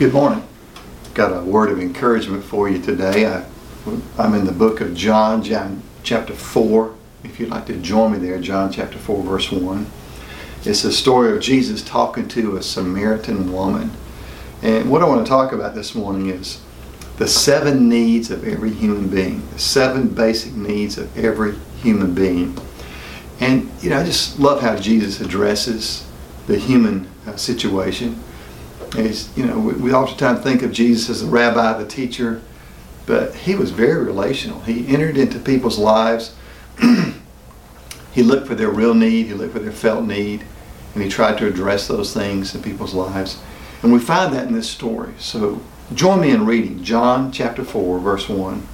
Good morning. Got a word of encouragement for you today. I, I'm in the book of John, John, chapter 4. If you'd like to join me there, John chapter 4, verse 1. It's the story of Jesus talking to a Samaritan woman. And what I want to talk about this morning is the seven needs of every human being, the seven basic needs of every human being. And, you know, I just love how Jesus addresses the human uh, situation. He's, you know, we, we oftentimes think of Jesus as the rabbi, the teacher, but he was very relational. He entered into people's lives. he looked for their real need, he looked for their felt need, and he tried to address those things in people's lives. And we find that in this story. So join me in reading John chapter 4, verse 1.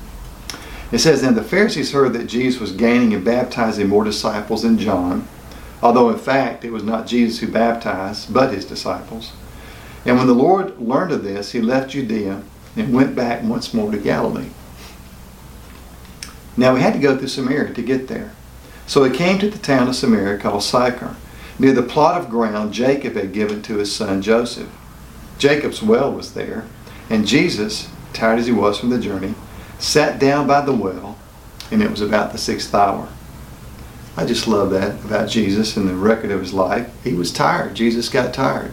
It says, Then the Pharisees heard that Jesus was gaining and baptizing more disciples than John, although in fact it was not Jesus who baptized, but his disciples. And when the Lord learned of this, he left Judea and went back once more to Galilee. Now he had to go through Samaria to get there. So he came to the town of Samaria called Sychar, near the plot of ground Jacob had given to his son Joseph. Jacob's well was there, and Jesus, tired as he was from the journey, sat down by the well, and it was about the sixth hour. I just love that about Jesus and the record of his life. He was tired. Jesus got tired.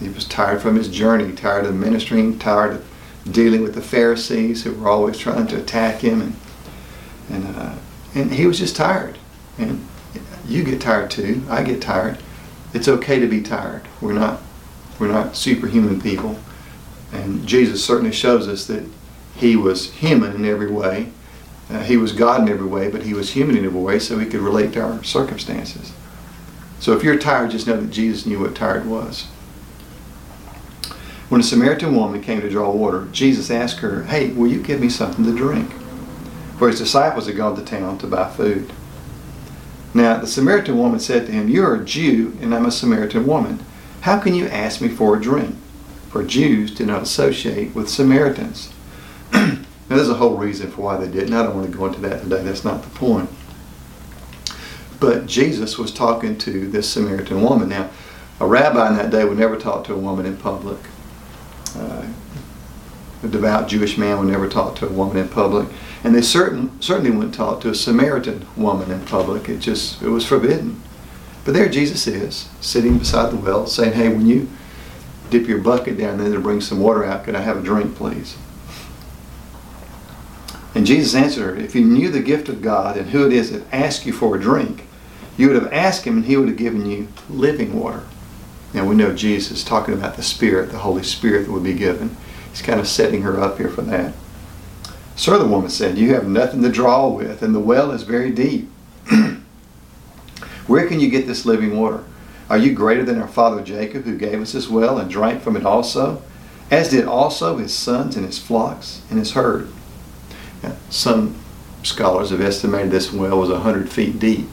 He was tired from his journey, tired of ministering, tired of dealing with the Pharisees who were always trying to attack him, and and uh, and he was just tired. And you get tired too. I get tired. It's okay to be tired. We're not we're not superhuman people, and Jesus certainly shows us that he was human in every way. Uh, he was God in every way, but he was human in every way, so he could relate to our circumstances. So if you're tired, just know that Jesus knew what tired was. When a Samaritan woman came to draw water, Jesus asked her, Hey, will you give me something to drink? For his disciples had gone to town to buy food. Now the Samaritan woman said to him, You are a Jew, and I'm a Samaritan woman. How can you ask me for a drink? For Jews did not associate with Samaritans. now there's a whole reason for why they didn't. I don't want to go into that today. That's not the point. But Jesus was talking to this Samaritan woman. Now, a rabbi in that day would never talk to a woman in public. Uh, a devout Jewish man would never talk to a woman in public, and they certain, certainly wouldn't talk to a Samaritan woman in public. It just it was forbidden. But there Jesus is, sitting beside the well, saying, "Hey, when you dip your bucket down there to bring some water out, could I have a drink, please?" And Jesus answered her, "If you knew the gift of God and who it is that asks you for a drink, you would have asked him, and he would have given you living water." Now we know Jesus talking about the Spirit, the Holy Spirit that would be given. He's kind of setting her up here for that. Sir, the woman said, You have nothing to draw with, and the well is very deep. Where can you get this living water? Are you greater than our father Jacob, who gave us this well and drank from it also, as did also his sons and his flocks and his herd? Now, some scholars have estimated this well was 100 feet deep.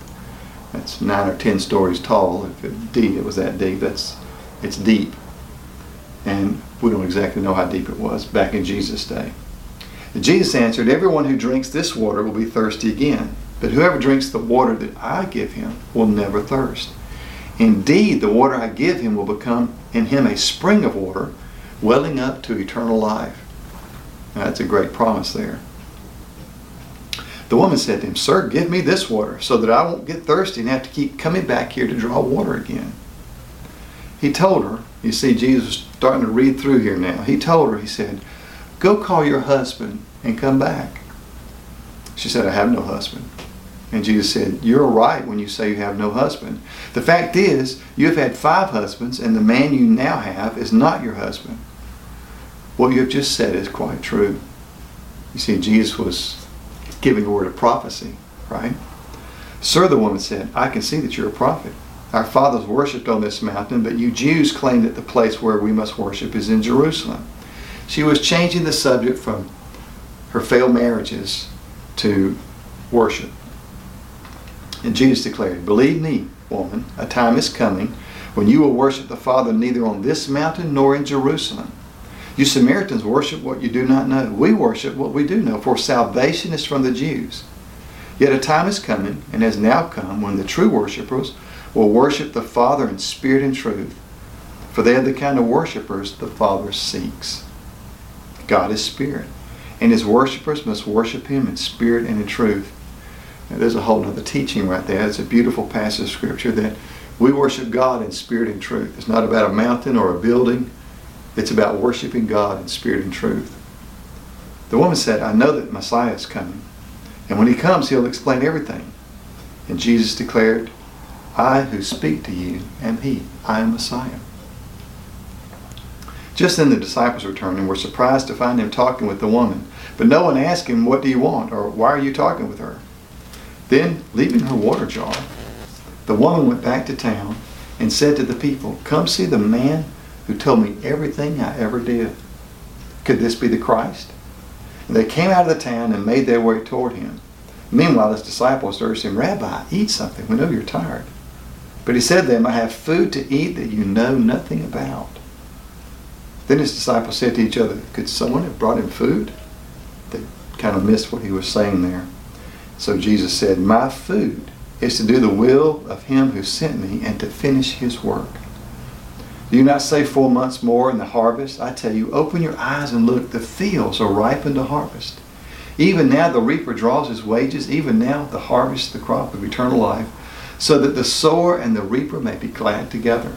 That's nine or ten stories tall. If it deep, it was that deep. That's it's deep, and we don't exactly know how deep it was back in Jesus' day. Jesus answered, "Everyone who drinks this water will be thirsty again, but whoever drinks the water that I give him will never thirst. Indeed, the water I give him will become in him a spring of water, welling up to eternal life." Now, that's a great promise there. The woman said to him, Sir, give me this water so that I won't get thirsty and have to keep coming back here to draw water again. He told her, you see, Jesus starting to read through here now. He told her, he said, Go call your husband and come back. She said, I have no husband. And Jesus said, You're right when you say you have no husband. The fact is, you have had five husbands, and the man you now have is not your husband. What you have just said is quite true. You see, Jesus was giving a word of prophecy, right? Sir, the woman said, I can see that you're a prophet. Our fathers worshipped on this mountain, but you Jews claim that the place where we must worship is in Jerusalem. She was changing the subject from her failed marriages to worship. And Jesus declared, Believe me, woman, a time is coming when you will worship the Father neither on this mountain nor in Jerusalem. You Samaritans worship what you do not know. We worship what we do know, for salvation is from the Jews. Yet a time is coming, and has now come, when the true worshippers will worship the Father in spirit and truth. for they are the kind of worshipers the Father seeks. God is spirit, and his worshipers must worship him in spirit and in truth. Now, there's a whole other teaching right there. It's a beautiful passage of scripture that we worship God in spirit and truth. It's not about a mountain or a building. It's about worshiping God in spirit and truth. The woman said, I know that Messiah is coming. And when he comes, he'll explain everything. And Jesus declared, I who speak to you am he. I am Messiah. Just then the disciples returned and were surprised to find him talking with the woman. But no one asked him, What do you want? or Why are you talking with her? Then, leaving her water jar, the woman went back to town and said to the people, Come see the man who told me everything I ever did. Could this be the Christ? And they came out of the town and made their way toward him. Meanwhile, his disciples urged him, Rabbi, eat something. We know you're tired. But he said to them, I have food to eat that you know nothing about. Then his disciples said to each other, Could someone have brought him food? They kind of missed what he was saying there. So Jesus said, My food is to do the will of him who sent me and to finish his work. Do you not say four months more in the harvest? I tell you, open your eyes and look. The fields are ripened to harvest. Even now the reaper draws his wages. Even now the harvest, the crop of eternal life, so that the sower and the reaper may be glad together.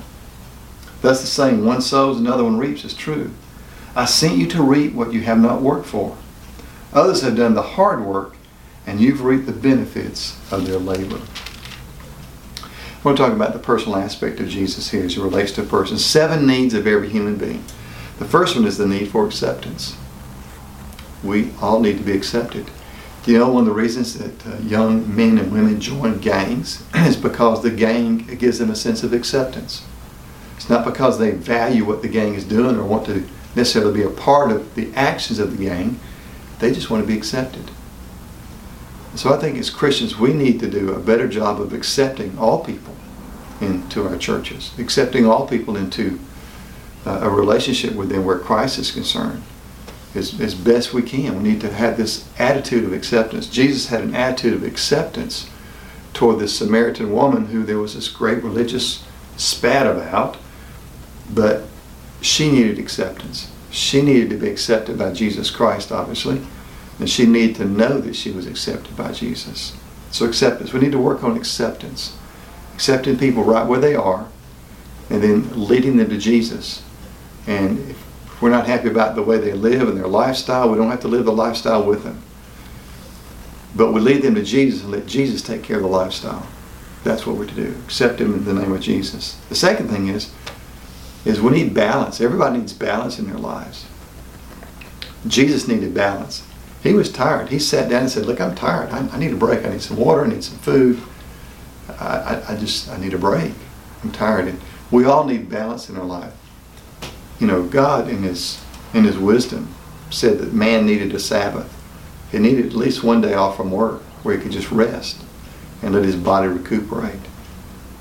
Thus the saying, one sows, another one reaps, is true. I sent you to reap what you have not worked for. Others have done the hard work, and you've reaped the benefits of their labor. To talk about the personal aspect of Jesus here as it relates to a person. Seven needs of every human being. The first one is the need for acceptance. We all need to be accepted. Do you know one of the reasons that uh, young men and women join gangs is because the gang gives them a sense of acceptance. It's not because they value what the gang is doing or want to necessarily be a part of the actions of the gang. They just want to be accepted. So I think as Christians, we need to do a better job of accepting all people into our churches, accepting all people into uh, a relationship with them where Christ is concerned as, as best we can. We need to have this attitude of acceptance. Jesus had an attitude of acceptance toward this Samaritan woman who there was this great religious spat about, but she needed acceptance. She needed to be accepted by Jesus Christ, obviously. And she needed to know that she was accepted by Jesus. So acceptance. We need to work on acceptance. Accepting people right where they are and then leading them to Jesus. And if we're not happy about the way they live and their lifestyle, we don't have to live the lifestyle with them. But we lead them to Jesus and let Jesus take care of the lifestyle. That's what we're to do. Accept him in the name of Jesus. The second thing is, is we need balance. Everybody needs balance in their lives. Jesus needed balance. He was tired. He sat down and said, Look, I'm tired. I, I need a break. I need some water. I need some food. I, I, just, I need a break. I'm tired. And we all need balance in our life. You know, God in his, in his wisdom said that man needed a Sabbath. He needed at least one day off from work where he could just rest and let his body recuperate.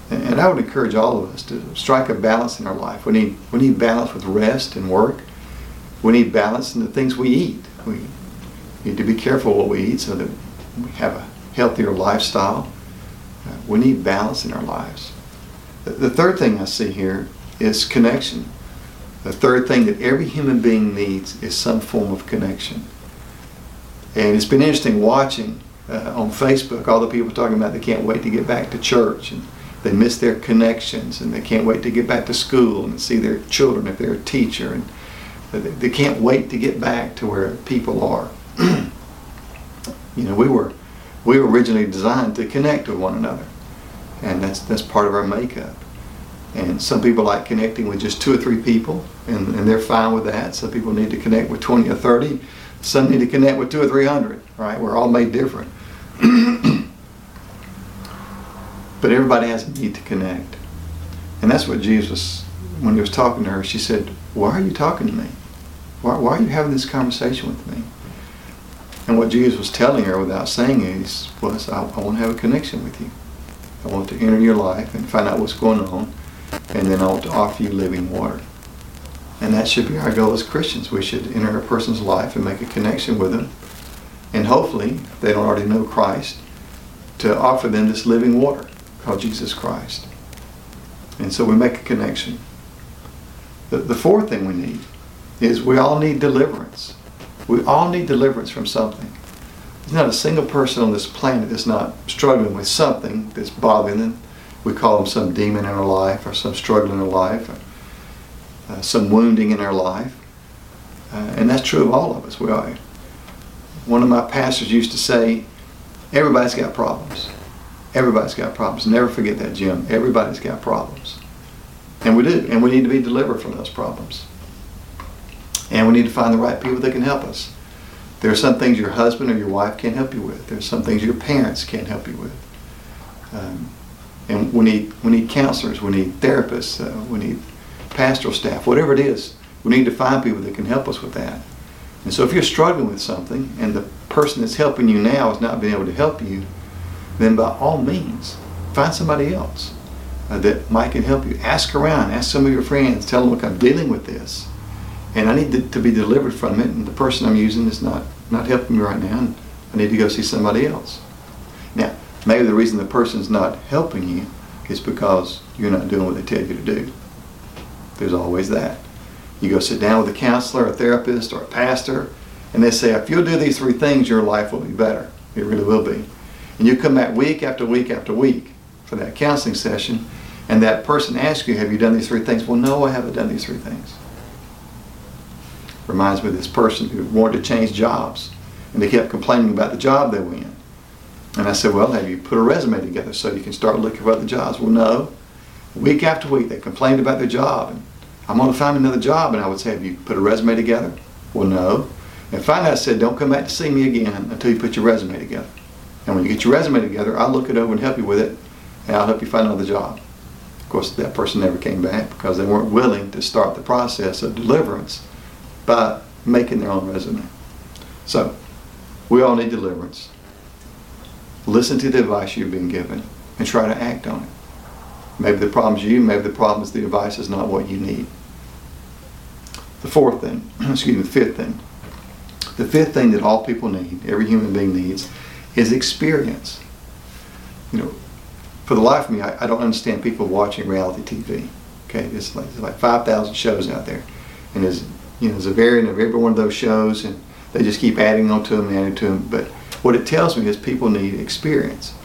And I would encourage all of us to strike a balance in our life. We need, we need balance with rest and work. We need balance in the things we eat. We, need to be careful what we eat so that we have a healthier lifestyle. Uh, we need balance in our lives. The, third thing I see here is connection. The third thing that every human being needs is some form of connection. And it's been interesting watching uh, on Facebook all the people talking about they can't wait to get back to church and they miss their connections and they can't wait to get back to school and see their children if they're a teacher and they can't wait to get back to where people are. you know, we were we were originally designed to connect with one another, and that's that's part of our makeup. And some people like connecting with just two or three people, and, and they're fine with that. Some people need to connect with 20 or 30. Some need to connect with two or three hundred. Right? We're all made different. but everybody has a need to connect. And that's what Jesus, when he was talking to her, she said, Why are you talking to me? Why, why are you having this conversation with me? And what Jesus was telling her without saying it was, I, I want to have a connection with you. I want to enter your life and find out what's going on, and then I want to offer you living water. And that should be our goal as Christians. We should enter a person's life and make a connection with them. And hopefully, they don't already know Christ, to offer them this living water called Jesus Christ. And so we make a connection. The, the fourth thing we need is we all need deliverance. We all need deliverance from something. There's not a single person on this planet that's not struggling with something that's bothering them. We call them some demon in our life or some struggle in our life or uh, some wounding in our life. Uh, and that's true of all of us. We are. One of my pastors used to say, everybody's got problems. Everybody's got problems. Never forget that, Jim. Everybody's got problems. And we do. And we need to be delivered from those problems. And we need to find the right people that can help us. There are some things your husband or your wife can't help you with. There are some things your parents can't help you with. Um, and we need, we need counselors, we need therapists, uh, we need pastoral staff, whatever it is. We need to find people that can help us with that. And so if you're struggling with something and the person that's helping you now is not being able to help you, then by all means, find somebody else uh, that might can help you. Ask around, ask some of your friends, tell them, look, I'm dealing with this. And I need to, to be delivered from it, and the person I'm using is not, not helping me right now, and I need to go see somebody else. Now, maybe the reason the person's not helping you is because you're not doing what they tell you to do. There's always that. You go sit down with a counselor, a therapist, or a pastor, and they say, if you'll do these three things, your life will be better. It really will be. And you come back week after week after week for that counseling session, and that person asks you, have you done these three things? Well, no, I haven't done these three things. Reminds me of this person who wanted to change jobs, and they kept complaining about the job they were in. And I said, well, have you put a resume together so you can start looking for other jobs? Well, no. Week after week, they complained about their job. And I'm going to find another job. And I would say, have you put a resume together? Well, no. And finally, I said, don't come back to see me again until you put your resume together. And when you get your resume together, I'll look it over and help you with it, and I'll help you find another job. Of course, that person never came back because they weren't willing to start the process of deliverance by making their own resume. So, we all need deliverance. Listen to the advice you've been given and try to act on it. Maybe the problem's you, maybe the problem is the advice is not what you need. The fourth thing, excuse me, the fifth thing. The fifth thing that all people need, every human being needs, is experience. You know, for the life of me, I, I don't understand people watching reality TV. Okay, it's like, there's like 5,000 shows out there. And there's, you know, there's a variant of every one of those shows, and they just keep adding on to them and adding to them. But what it tells me is people need experience.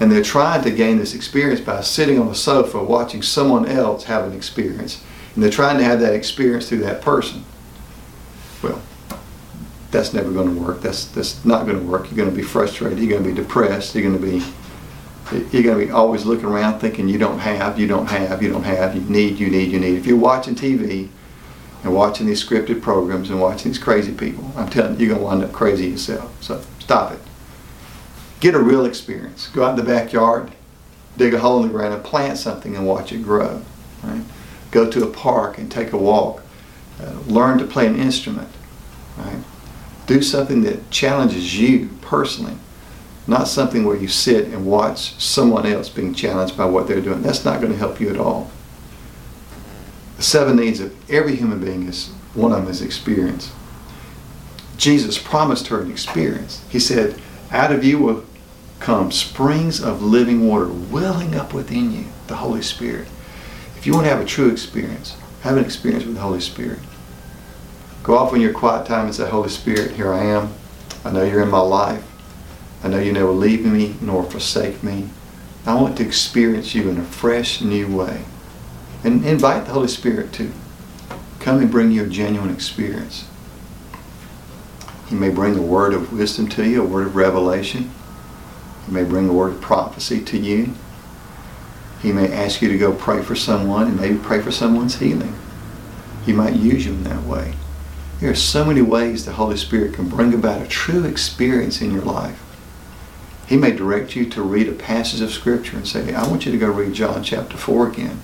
And they're trying to gain this experience by sitting on a sofa watching someone else have an experience. And they're trying to have that experience through that person. Well, that's never going to work. That's, that's not going to work. You're going to be frustrated. You're going to be depressed. You're going to be you're going to be always looking around thinking you don't have, you don't have, you don't have, you need, you need, you need. If you're watching TV and watching these scripted programs and watching these crazy people, I'm telling you, you're going to wind up crazy yourself. So stop it. Get a real experience. Go out in the backyard, dig a hole in the ground and plant something and watch it grow. Right? Go to a park and take a walk. Uh, learn to play an instrument. Right? Do something that challenges you personally not something where you sit and watch someone else being challenged by what they're doing. That's not going to help you at all. The seven needs of every human being is one of them is experience. Jesus promised her an experience. He said, out of you will come springs of living water welling up within you, the Holy Spirit. If you want to have a true experience, have an experience with the Holy Spirit. Go off in your quiet time and say, Holy Spirit, here I am. I know you're in my life. I know you never leave me nor forsake me. I want to experience you in a fresh, new way. And invite the Holy Spirit to come and bring you a genuine experience. He may bring a word of wisdom to you, a word of revelation. He may bring a word of prophecy to you. He may ask you to go pray for someone and maybe pray for someone's healing. He might use you in that way. There are so many ways the Holy Spirit can bring about a true experience in your life. He may direct you to read a passage of Scripture and say, I want you to go read John chapter 4 again.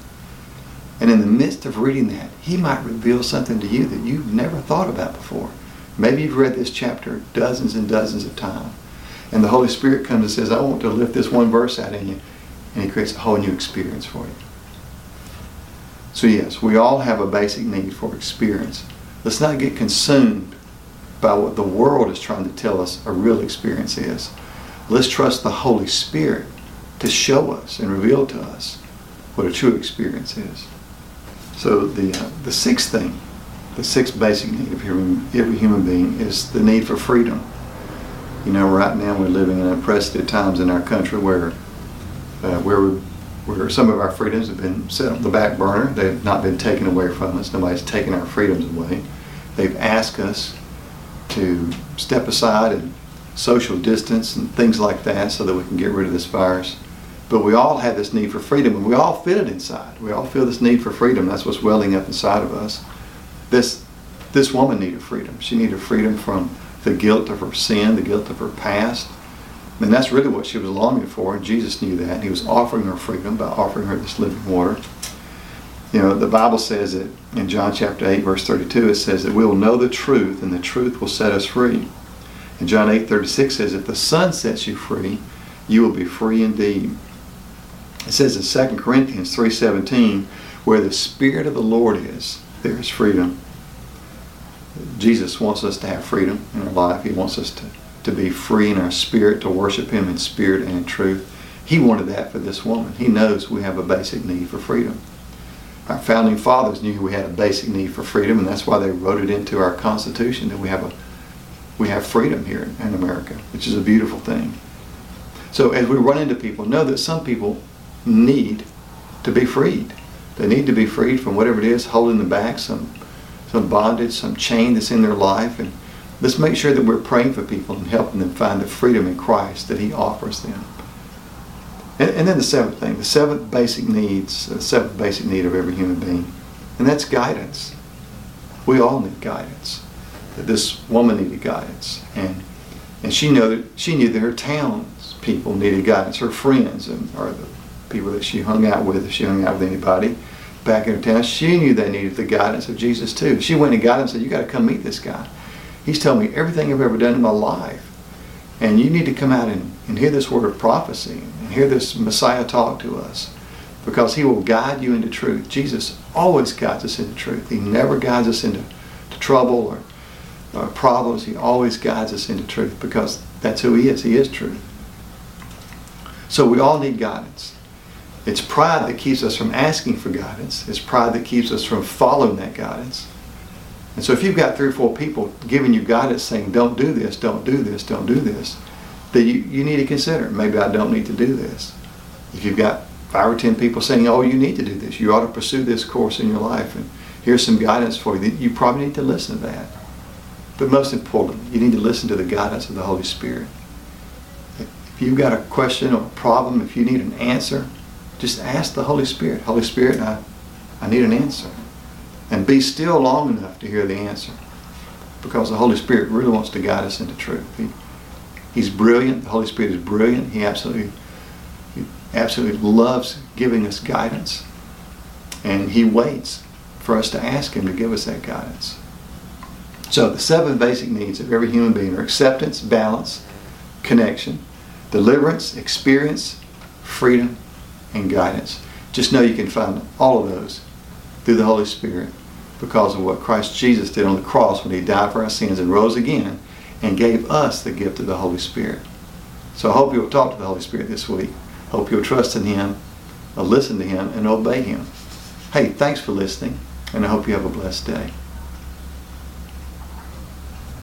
And in the midst of reading that, He might reveal something to you that you've never thought about before. Maybe you've read this chapter dozens and dozens of times. And the Holy Spirit comes and says, I want to lift this one verse out in you. And He creates a whole new experience for you. So, yes, we all have a basic need for experience. Let's not get consumed by what the world is trying to tell us a real experience is. Let's trust the Holy Spirit to show us and reveal to us what a true experience is. So the, uh, the sixth thing, the sixth basic need of every, every human being is the need for freedom. You know, right now we're living in unprecedented times in our country where, uh, where, we, where some of our freedoms have been set on the back burner. They've not been taken away from us. Nobody's taken our freedoms away. They've asked us to step aside and social distance and things like that so that we can get rid of this virus. But we all have this need for freedom, and we all feel it inside. We all feel this need for freedom. That's what's welling up inside of us. This, this woman needed freedom. She needed freedom from the guilt of her sin, the guilt of her past. And that's really what she was longing for. And Jesus knew that. He was offering her freedom by offering her this living water. You know, the Bible says that in John chapter 8, verse 32, it says that we will know the truth, and the truth will set us free. And John 8, 36 says, if the Son sets you free, you will be free indeed. It says in 2 Corinthians 3.17, where the Spirit of the Lord is, there is freedom. Jesus wants us to have freedom in our life. He wants us to, to be free in our spirit, to worship Him in spirit and in truth. He wanted that for this woman. He knows we have a basic need for freedom. Our founding fathers knew we had a basic need for freedom, and that's why they wrote it into our Constitution that we have a we have freedom here in America, which is a beautiful thing. So as we run into people, know that some people need to be freed. They need to be freed from whatever it is holding them back, some some bondage, some chain that's in their life. And let's make sure that we're praying for people and helping them find the freedom in Christ that He offers them. And, and then the seventh thing, the seventh basic needs, the seventh basic need of every human being, and that's guidance. We all need guidance. This woman needed guidance, and and she knew that she knew that her town's people needed guidance. Her friends and or the people that she hung out with, if she hung out with anybody, back in her town, she knew they needed the guidance of Jesus too. She went and got him and said, You got to come meet this guy. He's telling me everything I've ever done in my life. And you need to come out and, and hear this word of prophecy and hear this Messiah talk to us because he will guide you into truth. Jesus always guides us into truth. He never guides us into trouble or, or problems. He always guides us into truth because that's who he is. He is truth. So we all need guidance. It's pride that keeps us from asking for guidance. It's pride that keeps us from following that guidance. And so if you've got three or four people giving you guidance saying, don't do this, don't do this, don't do this, then you, you need to consider, maybe I don't need to do this. If you've got five or ten people saying, oh, you need to do this, you ought to pursue this course in your life, and here's some guidance for you, you probably need to listen to that. But most importantly, you need to listen to the guidance of the Holy Spirit. If you've got a question or a problem, if you need an answer, just ask the Holy Spirit, Holy Spirit, I, I need an answer. And be still long enough to hear the answer. Because the Holy Spirit really wants to guide us into truth. He, he's brilliant. The Holy Spirit is brilliant. He absolutely, he absolutely loves giving us guidance. And he waits for us to ask him to give us that guidance. So the seven basic needs of every human being are acceptance, balance, connection, deliverance, experience, freedom, and guidance. Just know you can find all of those through the Holy Spirit because of what Christ Jesus did on the cross when he died for our sins and rose again and gave us the gift of the Holy Spirit. So I hope you'll talk to the Holy Spirit this week. Hope you'll trust in him, uh, listen to him, and obey him. Hey, thanks for listening, and I hope you have a blessed day.